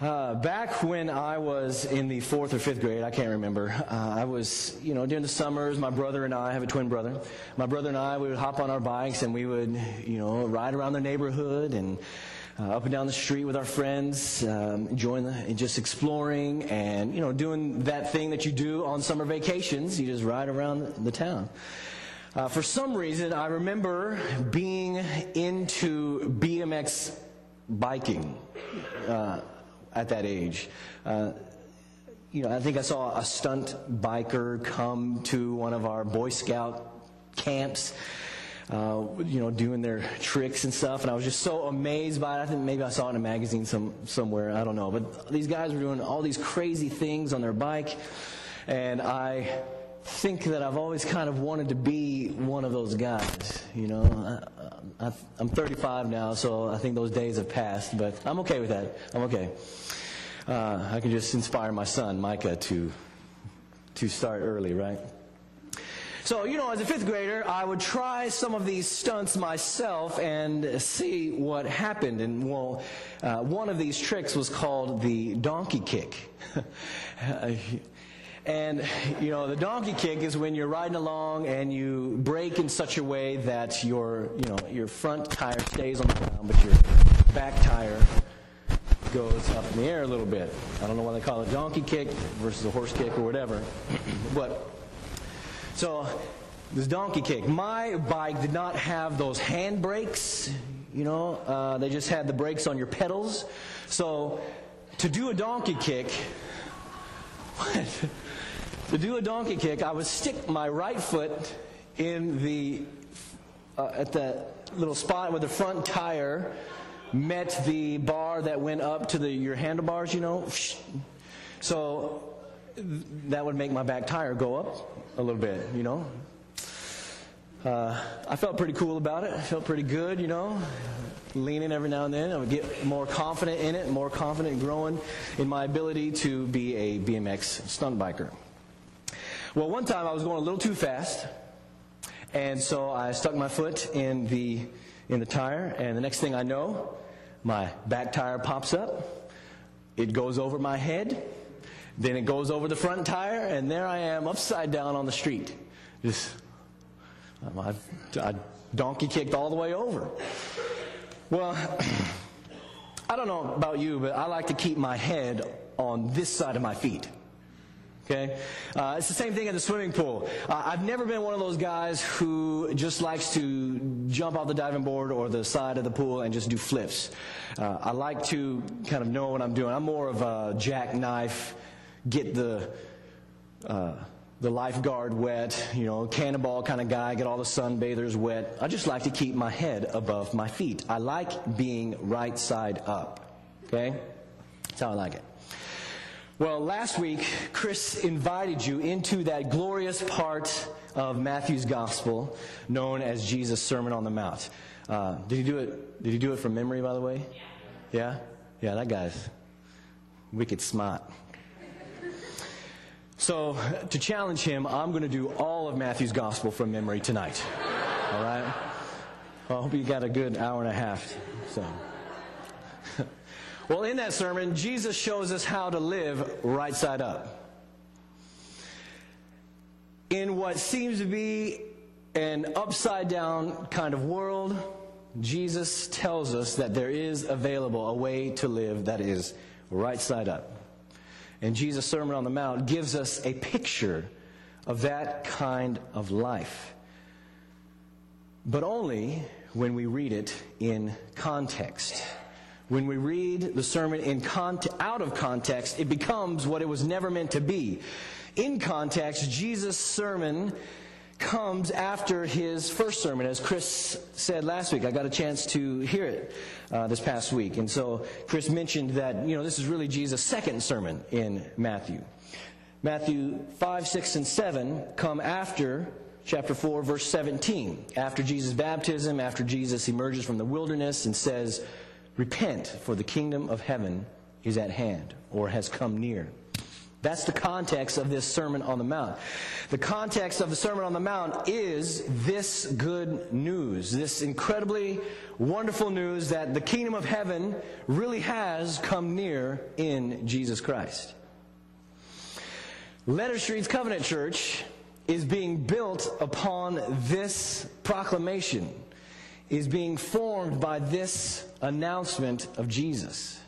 Uh, back when I was in the fourth or fifth grade, I can't remember. Uh, I was, you know, during the summers, my brother and I, I have a twin brother. My brother and I, we would hop on our bikes and we would, you know, ride around the neighborhood and uh, up and down the street with our friends, um, enjoying the, just exploring and, you know, doing that thing that you do on summer vacations. You just ride around the town. Uh, for some reason, I remember being into BMX biking. At that age. Uh, you know, I think I saw a stunt biker come to one of our Boy Scout camps. Uh, you know, doing their tricks and stuff, and I was just so amazed by it. I think maybe I saw it in a magazine some, somewhere. I don't know, but these guys were doing all these crazy things on their bike, and I think that I've always kind of wanted to be one of those guys. You know, I, am 35 now, so I think those days have passed, but I'm okay with that. I'm okay. Uh, I can just inspire my son, Micah, to, to start early, right? So, you know, as a fifth grader, I would try some of these stunts myself and see what happened. And, well, uh, one of these tricks was called the donkey kick. And, you know, the donkey kick is when you're riding along and you brake in such a way that your, you know, your front tire stays on the ground, but your back tire goes up in the air a little bit. I don't know why they call it donkey kick versus a horse kick or whatever. but, so, this donkey kick. My bike did not have those hand brakes, you know, uh, they just had the brakes on your pedals. So, to do a donkey kick, to do a donkey kick, I would stick my right foot in the uh, at the little spot where the front tire met the bar that went up to the your handlebars, you know. So that would make my back tire go up a little bit, you know. Uh, I felt pretty cool about it. I felt pretty good, you know. Leaning every now and then. I would get more confident in it, more confident growing in my ability to be a BMX stunt biker. Well, one time I was going a little too fast, and so I stuck my foot in the in the tire, and the next thing I know, my back tire pops up. It goes over my head, then it goes over the front tire, and there I am upside down on the street. Just I, I donkey kicked all the way over. Well, I don't know about you, but I like to keep my head on this side of my feet. Okay? Uh, it's the same thing in the swimming pool. Uh, I've never been one of those guys who just likes to jump off the diving board or the side of the pool and just do flips. Uh, I like to kind of know what I'm doing. I'm more of a jackknife, get the uh, the lifeguard wet, you know, cannonball kind of guy, get all the sunbathers wet. I just like to keep my head above my feet. I like being right side up. Okay? That's how I like it. Well, last week, Chris invited you into that glorious part of Matthew's gospel known as Jesus' Sermon on the Mount. Uh, did he do it? Did he do it from memory, by the way? Yeah. Yeah, that guy's wicked smart. So, to challenge him, I'm going to do all of Matthew's gospel from memory tonight. All right? Well, I hope you got a good hour and a half. So. Well, in that sermon, Jesus shows us how to live right side up. In what seems to be an upside down kind of world, Jesus tells us that there is available a way to live that is right side up. And Jesus' Sermon on the Mount gives us a picture of that kind of life. But only when we read it in context. When we read the sermon in con- out of context, it becomes what it was never meant to be. In context, Jesus' sermon comes after his first sermon, as Chris said last week. I got a chance to hear it uh, this past week. And so Chris mentioned that, you know, this is really Jesus' second sermon in Matthew. Matthew 5, 6, and 7 come after chapter 4, verse 17. After Jesus' baptism, after Jesus emerges from the wilderness and says, Repent, for the kingdom of heaven is at hand or has come near. That's the context of this Sermon on the Mount. The context of the Sermon on the Mount is this good news, this incredibly wonderful news that the kingdom of heaven really has come near in Jesus Christ. Letter Street's Covenant Church is being built upon this proclamation, is being formed by this announcement of Jesus.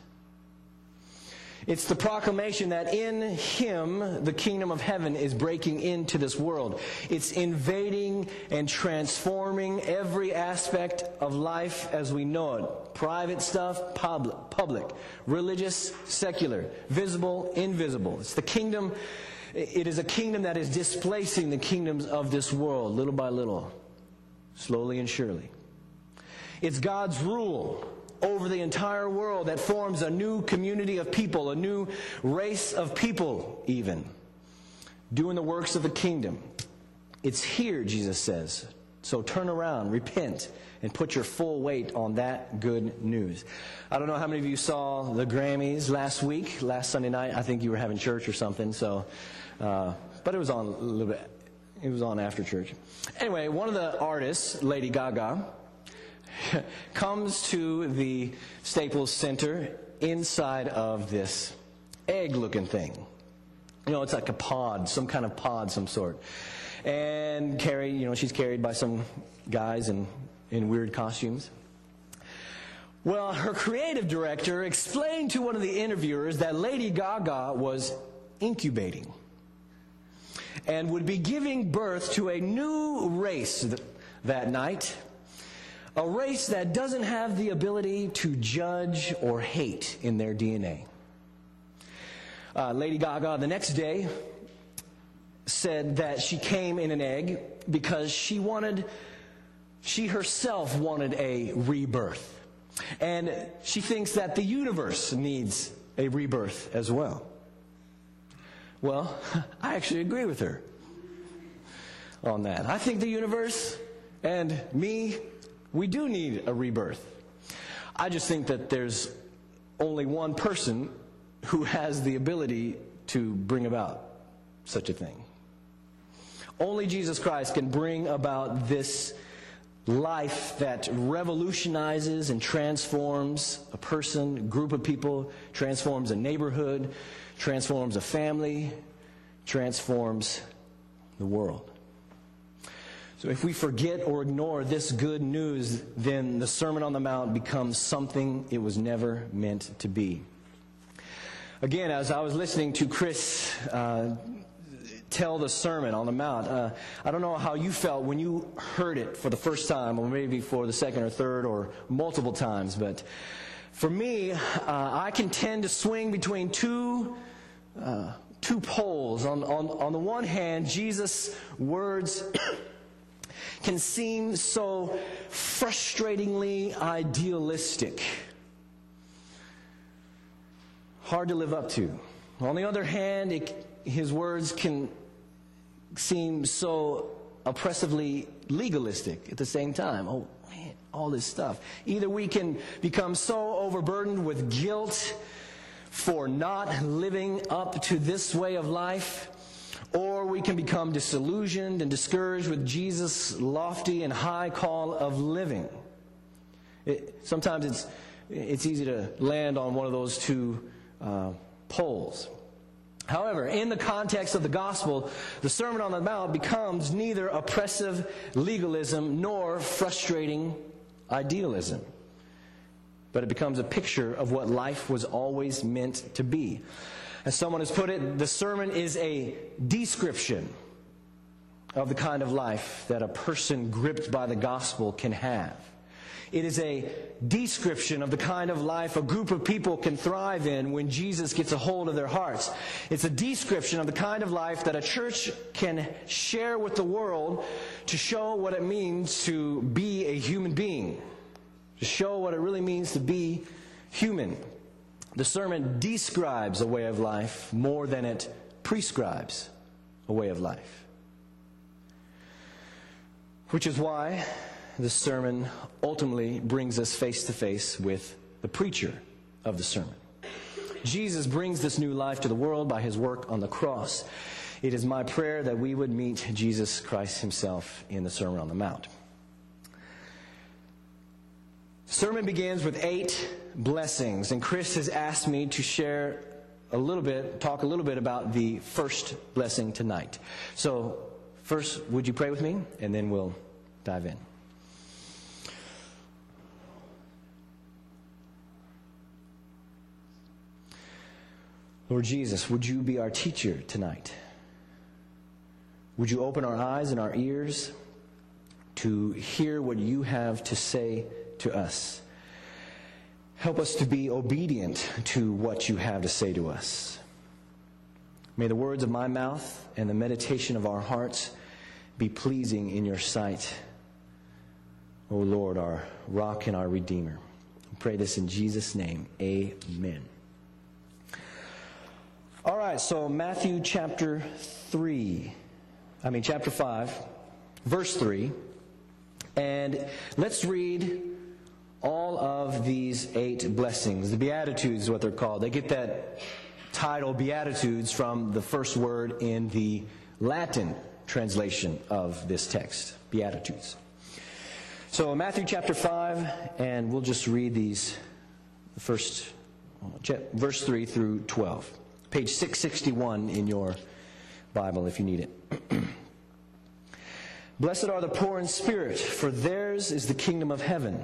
It's the proclamation that in Him the kingdom of heaven is breaking into this world. It's invading and transforming every aspect of life as we know it private stuff, public, public religious, secular, visible, invisible. It's the kingdom, it is a kingdom that is displacing the kingdoms of this world little by little, slowly and surely. It's God's rule over the entire world that forms a new community of people, a new race of people, even, doing the works of the kingdom. It's here, Jesus says. So turn around, repent, and put your full weight on that good news. I don't know how many of you saw the Grammys last week, last Sunday night. I think you were having church or something, so, uh, but it was on a little bit, it was on after church. Anyway, one of the artists, Lady Gaga, comes to the Staples Center inside of this egg looking thing. You know, it's like a pod, some kind of pod, some sort. And Carrie, you know, she's carried by some guys in, in weird costumes. Well, her creative director explained to one of the interviewers that Lady Gaga was incubating and would be giving birth to a new race that night a race that doesn't have the ability to judge or hate in their DNA. Uh, Lady Gaga, the next day, said that she came in an egg because she wanted, she herself wanted a rebirth. And she thinks that the universe needs a rebirth as well. Well, I actually agree with her on that. I think the universe and me we do need a rebirth. I just think that there's only one person who has the ability to bring about such a thing. Only Jesus Christ can bring about this life that revolutionizes and transforms a person, group of people, transforms a neighborhood, transforms a family, transforms the world. So if we forget or ignore this good news, then the Sermon on the Mount becomes something it was never meant to be. Again, as I was listening to Chris uh, tell the Sermon on the Mount, uh, I don't know how you felt when you heard it for the first time, or maybe for the second or third or multiple times, but for me, uh, I can tend to swing between two uh, two poles. On, on, on the one hand, Jesus' words can seem so frustratingly idealistic. Hard to live up to. On the other hand, it, his words can seem so oppressively legalistic at the same time. Oh, man, all this stuff. Either we can become so overburdened with guilt for not living up to this way of life or we can become disillusioned and discouraged with Jesus' lofty and high call of living. It, sometimes it's, it's easy to land on one of those two uh, poles. However, in the context of the gospel, the Sermon on the Mount becomes neither oppressive legalism nor frustrating idealism. But it becomes a picture of what life was always meant to be. As someone has put it, the sermon is a description of the kind of life that a person gripped by the gospel can have. It is a description of the kind of life a group of people can thrive in when Jesus gets a hold of their hearts. It's a description of the kind of life that a church can share with the world to show what it means to be a human being, to show what it really means to be human. The sermon describes a way of life more than it prescribes a way of life. Which is why the sermon ultimately brings us face to face with the preacher of the sermon. Jesus brings this new life to the world by his work on the cross. It is my prayer that we would meet Jesus Christ himself in the Sermon on the Mount. Sermon begins with eight blessings, and Chris has asked me to share a little bit, talk a little bit about the first blessing tonight. So, first, would you pray with me, and then we'll dive in. Lord Jesus, would you be our teacher tonight? Would you open our eyes and our ears to hear what you have to say to us? Help us to be obedient to what you have to say to us. May the words of my mouth and the meditation of our hearts be pleasing in your sight, O Lord, our rock and our redeemer. We pray this in Jesus' name. Amen. All right, so Matthew chapter 3, I mean, chapter 5, verse 3. And let's read all of these eight blessings. The Beatitudes is what they're called. They get that title, Beatitudes, from the first word in the Latin translation of this text, Beatitudes. So, Matthew chapter 5, and we'll just read these first, verse 3 through 12. Page 661 in your Bible if you need it. Blessed are the poor in spirit, for theirs is the kingdom of heaven.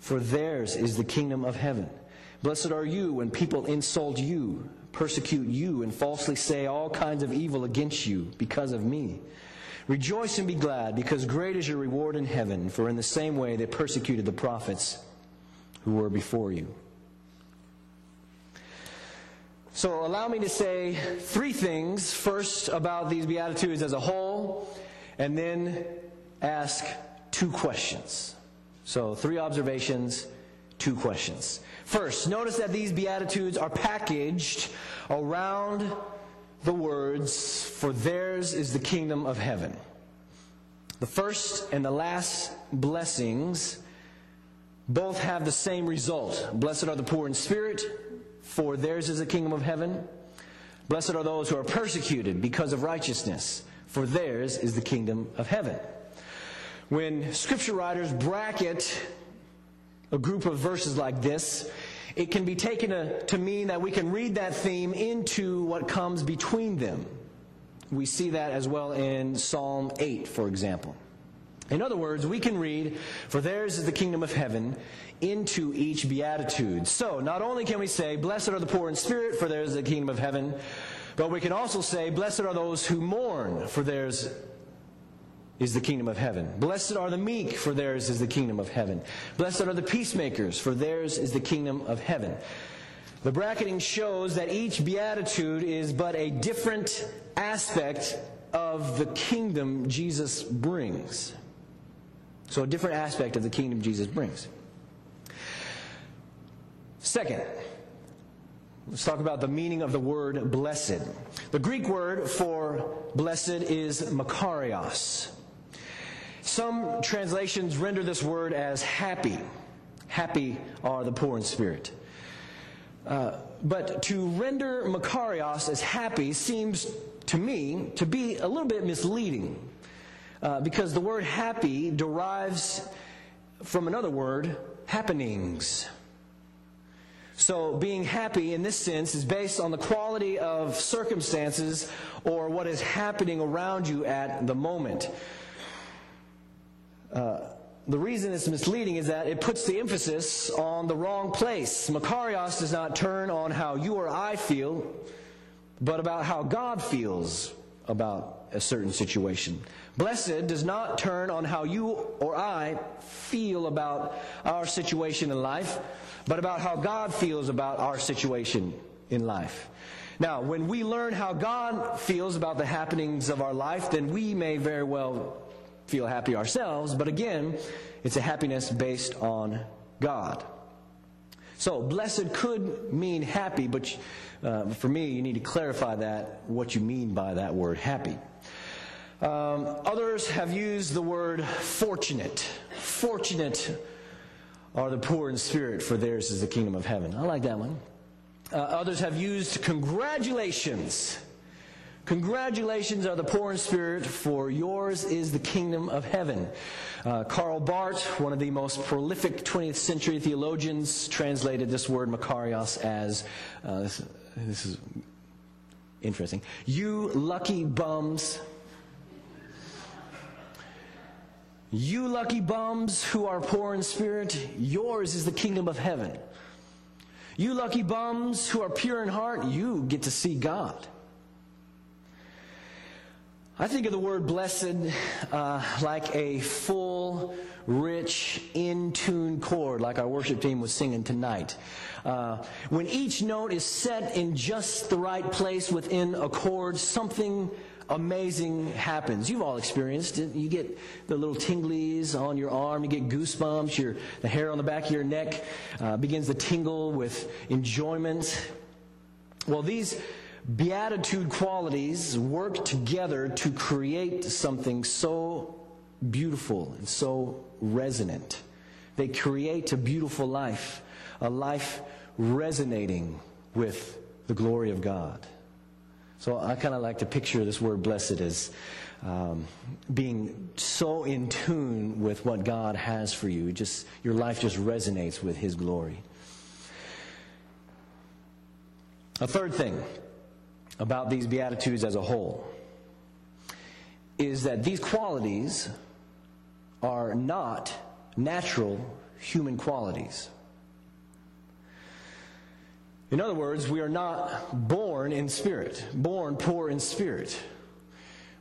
for theirs is the kingdom of heaven. Blessed are you when people insult you, persecute you, and falsely say all kinds of evil against you because of me. Rejoice and be glad, because great is your reward in heaven, for in the same way they persecuted the prophets who were before you. So, allow me to say three things. First, about these Beatitudes as a whole, and then ask two questions. So, three observations, two questions. First, notice that these Beatitudes are packaged around the words, For theirs is the kingdom of heaven. The first and the last blessings both have the same result. Blessed are the poor in spirit, for theirs is the kingdom of heaven. Blessed are those who are persecuted because of righteousness, for theirs is the kingdom of heaven. When scripture writers bracket a group of verses like this, it can be taken to, to mean that we can read that theme into what comes between them. We see that as well in Psalm 8, for example. In other words, we can read, For theirs is the kingdom of heaven, into each beatitude. So, not only can we say, Blessed are the poor in spirit, for theirs is the kingdom of heaven, but we can also say, Blessed are those who mourn, for theirs is the kingdom of heaven. Blessed are the meek, for theirs is the kingdom of heaven. Blessed are the peacemakers, for theirs is the kingdom of heaven. The bracketing shows that each beatitude is but a different aspect of the kingdom Jesus brings. So, a different aspect of the kingdom Jesus brings. Second, let's talk about the meaning of the word blessed. The Greek word for blessed is makarios. Some translations render this word as happy. Happy are the poor in spirit. Uh, but to render Makarios as happy seems to me to be a little bit misleading uh, because the word happy derives from another word, happenings. So, being happy in this sense is based on the quality of circumstances or what is happening around you at the moment. The reason it's misleading is that it puts the emphasis on the wrong place. Makarios does not turn on how you or I feel, but about how God feels about a certain situation. Blessed does not turn on how you or I feel about our situation in life, but about how God feels about our situation in life. Now, when we learn how God feels about the happenings of our life, then we may very well feel happy ourselves, but again, it's a happiness based on God. So, blessed could mean happy, but uh, for me, you need to clarify that, what you mean by that word happy. Um, others have used the word fortunate. Fortunate are the poor in spirit, for theirs is the kingdom of heaven. I like that one. Uh, others have used congratulations. Congratulations are the poor in spirit, for yours is the kingdom of heaven. Uh, Karl Barth, one of the most prolific 20th century theologians, translated this word makarios as uh, this, this is interesting. You lucky bums. You lucky bums who are poor in spirit, yours is the kingdom of heaven. You lucky bums who are pure in heart, you get to see God. I think of the word blessed uh, like a full, rich, in tune chord, like our worship team was singing tonight. Uh, when each note is set in just the right place within a chord, something amazing happens. You've all experienced it. You get the little tinglies on your arm, you get goosebumps, your, the hair on the back of your neck uh, begins to tingle with enjoyment. Well, these beatitude qualities work together to create something so beautiful and so resonant. They create a beautiful life, a life resonating with the glory of God. So I kind of like to picture this word blessed as um, being so in tune with what God has for you. Just your life just resonates with His glory. A third thing about these Beatitudes as a whole is that these qualities are not natural human qualities. In other words, we are not born in spirit, born poor in spirit.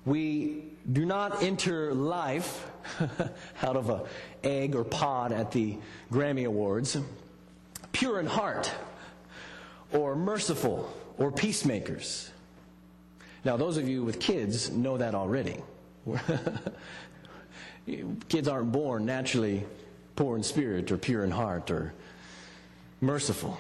We do not enter life out of an egg or pod at the Grammy Awards pure in heart or merciful or peacemakers. Now, those of you with kids know that already. kids aren't born naturally poor in spirit or pure in heart or merciful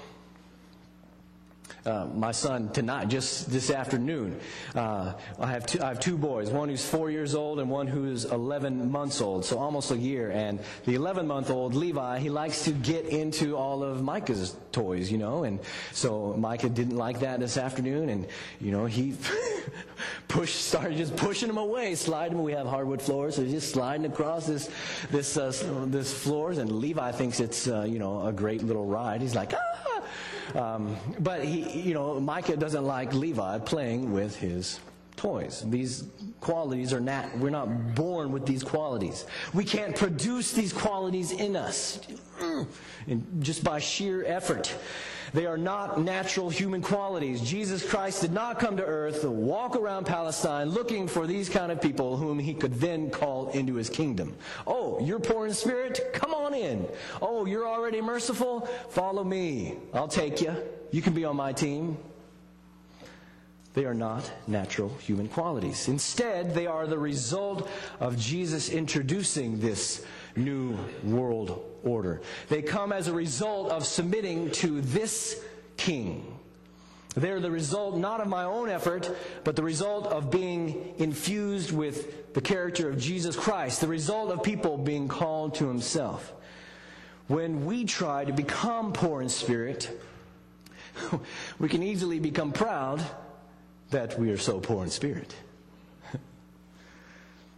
uh, my son tonight, just this afternoon. Uh, I, have two, I have two boys, one who's four years old and one who's 11 months old, so almost a year. And the 11 month old Levi, he likes to get into all of Micah's toys, you know, and so Micah didn't like that this afternoon, and, you know, he. push, started just pushing him away, sliding. We have hardwood floors, so he's just sliding across this, this, uh, this floors. And Levi thinks it's, uh, you know, a great little ride. He's like, ah, um, but he, you know, Micah doesn't like Levi playing with his toys. These qualities are not, we're not born with these qualities. We can't produce these qualities in us just by sheer effort. They are not natural human qualities. Jesus Christ did not come to earth to walk around Palestine looking for these kind of people whom he could then call into his kingdom. Oh, you're poor in spirit? Come on in. Oh, you're already merciful? Follow me. I'll take you. You can be on my team. They are not natural human qualities. Instead, they are the result of Jesus introducing this new world order. They come as a result of submitting to this king. They're the result not of my own effort, but the result of being infused with the character of Jesus Christ, the result of people being called to himself. When we try to become poor in spirit, we can easily become proud that we are so poor in spirit.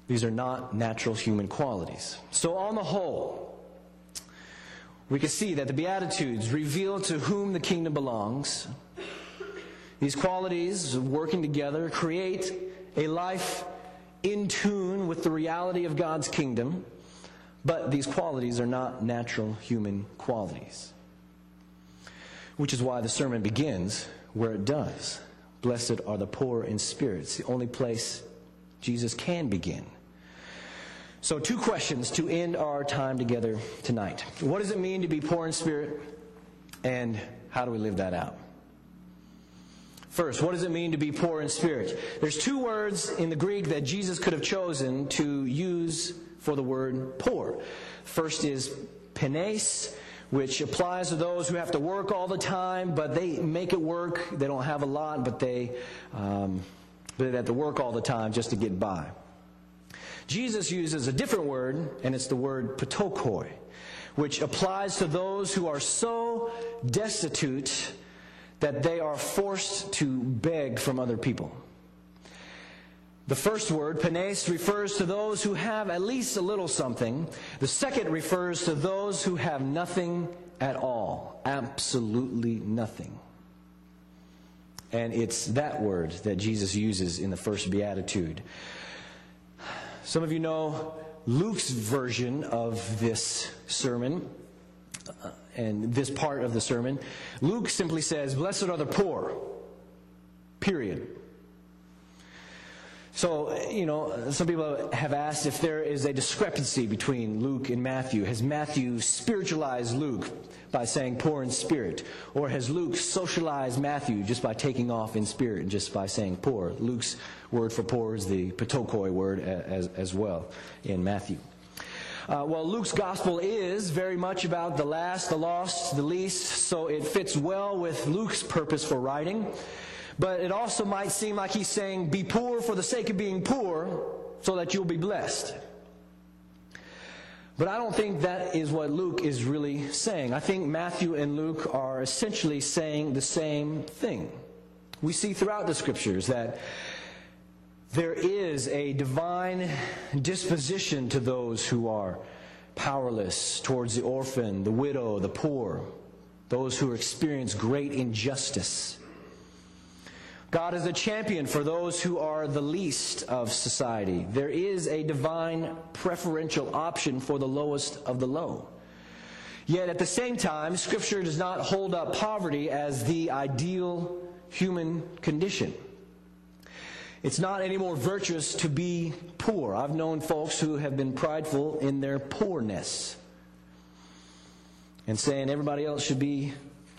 These are not natural human qualities. So, on the whole, we can see that the Beatitudes reveal to whom the kingdom belongs. These qualities working together create a life in tune with the reality of God's kingdom, but these qualities are not natural human qualities. Which is why the sermon begins where it does. Blessed are the poor in spirit. It's the only place Jesus can begin. So, two questions to end our time together tonight. What does it mean to be poor in spirit? And how do we live that out? First, what does it mean to be poor in spirit? There's two words in the Greek that Jesus could have chosen to use for the word poor. First is penes, which applies to those who have to work all the time, but they make it work. They don't have a lot, but they, um, they have to work all the time just to get by. Jesus uses a different word, and it's the word ptochoi, which applies to those who are so destitute that they are forced to beg from other people. The first word, penes, refers to those who have at least a little something. The second refers to those who have nothing at all. Absolutely nothing. And it's that word that Jesus uses in the first beatitude. Some of you know Luke's version of this sermon uh, and this part of the sermon, Luke simply says, Blessed are the poor. Period. So, you know, some people have asked if there is a discrepancy between Luke and Matthew. Has Matthew spiritualized Luke by saying poor in spirit? Or has Luke socialized Matthew just by taking off in spirit and just by saying poor? Luke's word for poor is the ptochoi word as, as well in Matthew. Uh, well, Luke's gospel is very much about the last, the lost, the least, so it fits well with Luke's purpose for writing. But it also might seem like he's saying, be poor for the sake of being poor so that you'll be blessed. But I don't think that is what Luke is really saying. I think Matthew and Luke are essentially saying the same thing. We see throughout the scriptures that there is a divine disposition to those who are powerless, towards the orphan, the widow, the poor, those who experience great injustice. God is a champion for those who are the least of society. There is a divine preferential option for the lowest of the low. Yet at the same time, Scripture does not hold up poverty as the ideal human condition. It's not any more virtuous to be poor. I've known folks who have been prideful in their poorness and saying everybody else should be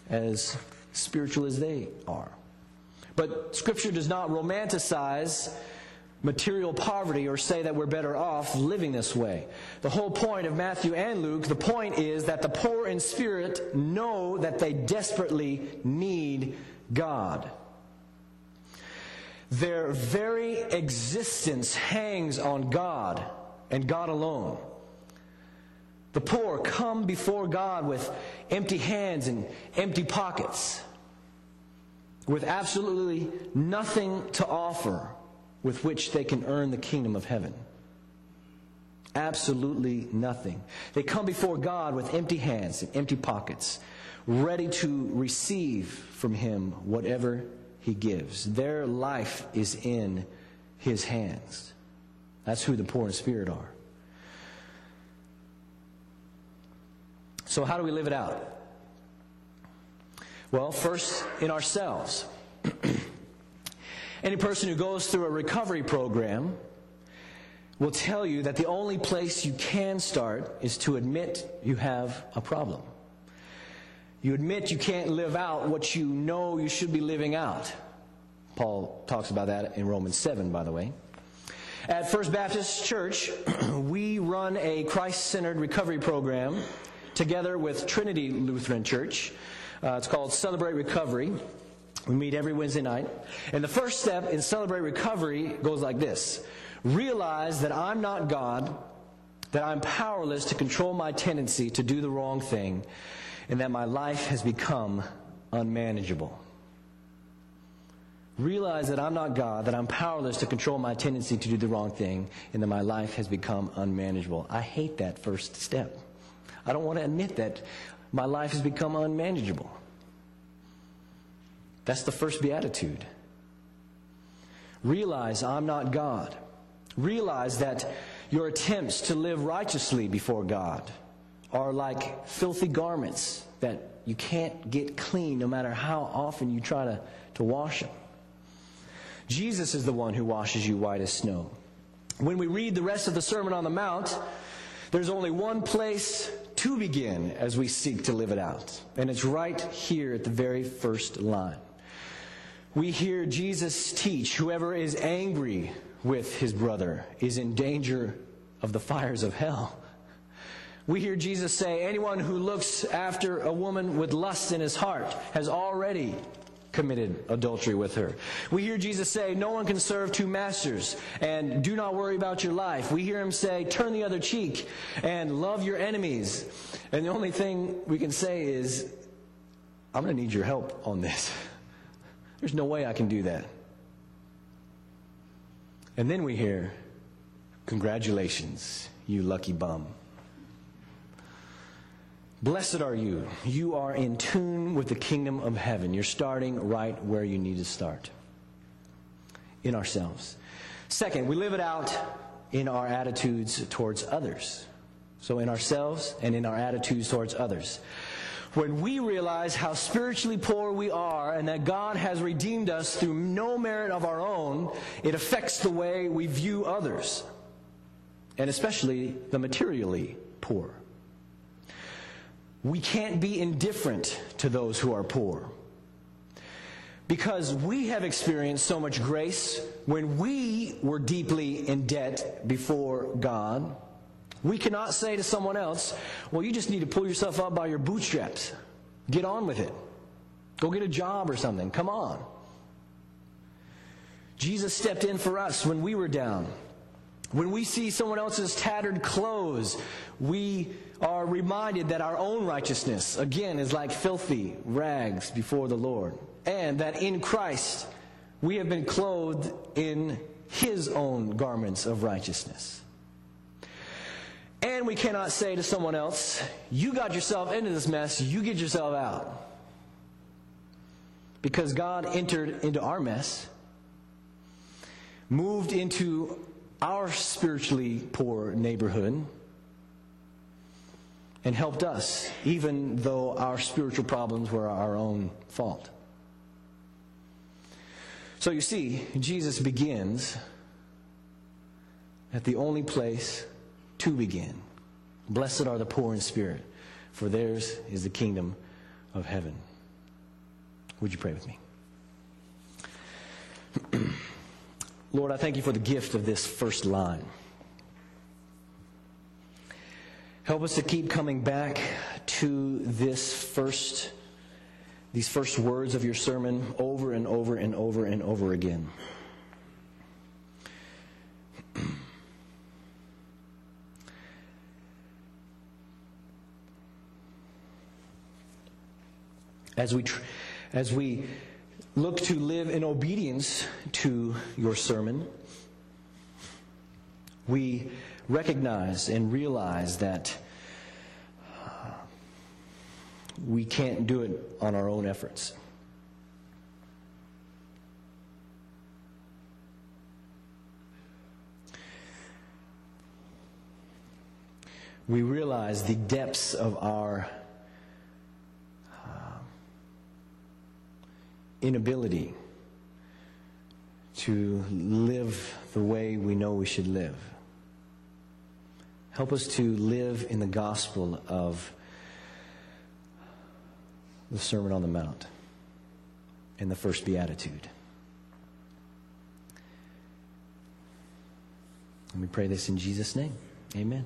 as spiritual as they are. But Scripture does not romanticize material poverty or say that we're better off living this way. The whole point of Matthew and Luke, the point is that the poor in spirit know that they desperately need God. Their very existence hangs on God and God alone. The poor come before God with empty hands and empty pockets, with absolutely nothing to offer with which they can earn the kingdom of heaven. Absolutely nothing. They come before God with empty hands and empty pockets, ready to receive from Him whatever he gives. Their life is in his hands. That's who the poor in spirit are. So, how do we live it out? Well, first, in ourselves. Any person who goes through a recovery program will tell you that the only place you can start is to admit you have a problem. You admit you can't live out what you know you should be living out. Paul talks about that in Romans 7, by the way. At First Baptist Church, we run a Christ centered recovery program together with Trinity Lutheran Church. Uh, it's called Celebrate Recovery. We meet every Wednesday night. And the first step in Celebrate Recovery goes like this Realize that I'm not God, that I'm powerless to control my tendency to do the wrong thing, and that my life has become unmanageable. Realize that I'm not God, that I'm powerless to control my tendency to do the wrong thing, and that my life has become unmanageable. I hate that first step. I don't want to admit that my life has become unmanageable. That's the first beatitude. Realize I'm not God. Realize that your attempts to live righteously before God are like filthy garments that you can't get clean no matter how often you try to, to wash them. Jesus is the one who washes you white as snow. When we read the rest of the Sermon on the Mount, there's only one place to begin as we seek to live it out, and it's right here at the very first line. We hear Jesus teach whoever is angry with his brother is in danger of the fires of hell. We hear Jesus say, Anyone who looks after a woman with lust in his heart has already committed adultery with her. We hear Jesus say, No one can serve two masters, and do not worry about your life. We hear him say, Turn the other cheek and love your enemies. And the only thing we can say is, I'm going to need your help on this. There's no way I can do that. And then we hear, Congratulations, you lucky bum. Blessed are you. You are in tune with the kingdom of heaven. You're starting right where you need to start in ourselves. Second, we live it out in our attitudes towards others. So, in ourselves and in our attitudes towards others. When we realize how spiritually poor we are and that God has redeemed us through no merit of our own, it affects the way we view others, and especially the materially poor. We can't be indifferent to those who are poor. Because we have experienced so much grace when we were deeply in debt before God, we cannot say to someone else, Well, you just need to pull yourself up by your bootstraps. Get on with it. Go get a job or something. Come on. Jesus stepped in for us when we were down. When we see someone else's tattered clothes, we are reminded that our own righteousness, again, is like filthy rags before the Lord. And that in Christ, we have been clothed in His own garments of righteousness. And we cannot say to someone else, You got yourself into this mess, you get yourself out. Because God entered into our mess, moved into our spiritually poor neighborhood and helped us, even though our spiritual problems were our own fault. So you see, Jesus begins at the only place to begin. Blessed are the poor in spirit, for theirs is the kingdom of heaven. Would you pray with me? Lord, I thank you for the gift of this first line. Help us to keep coming back to this first, these first words of your sermon over and over and over and over again. As we, as we look to live in obedience to your sermon, we recognize and realize that uh, we can't do it on our own efforts. We realize the depths of our inability to live the way we know we should live. Help us to live in the gospel of the Sermon on the Mount and the first beatitude. And we pray this in Jesus' name. Amen.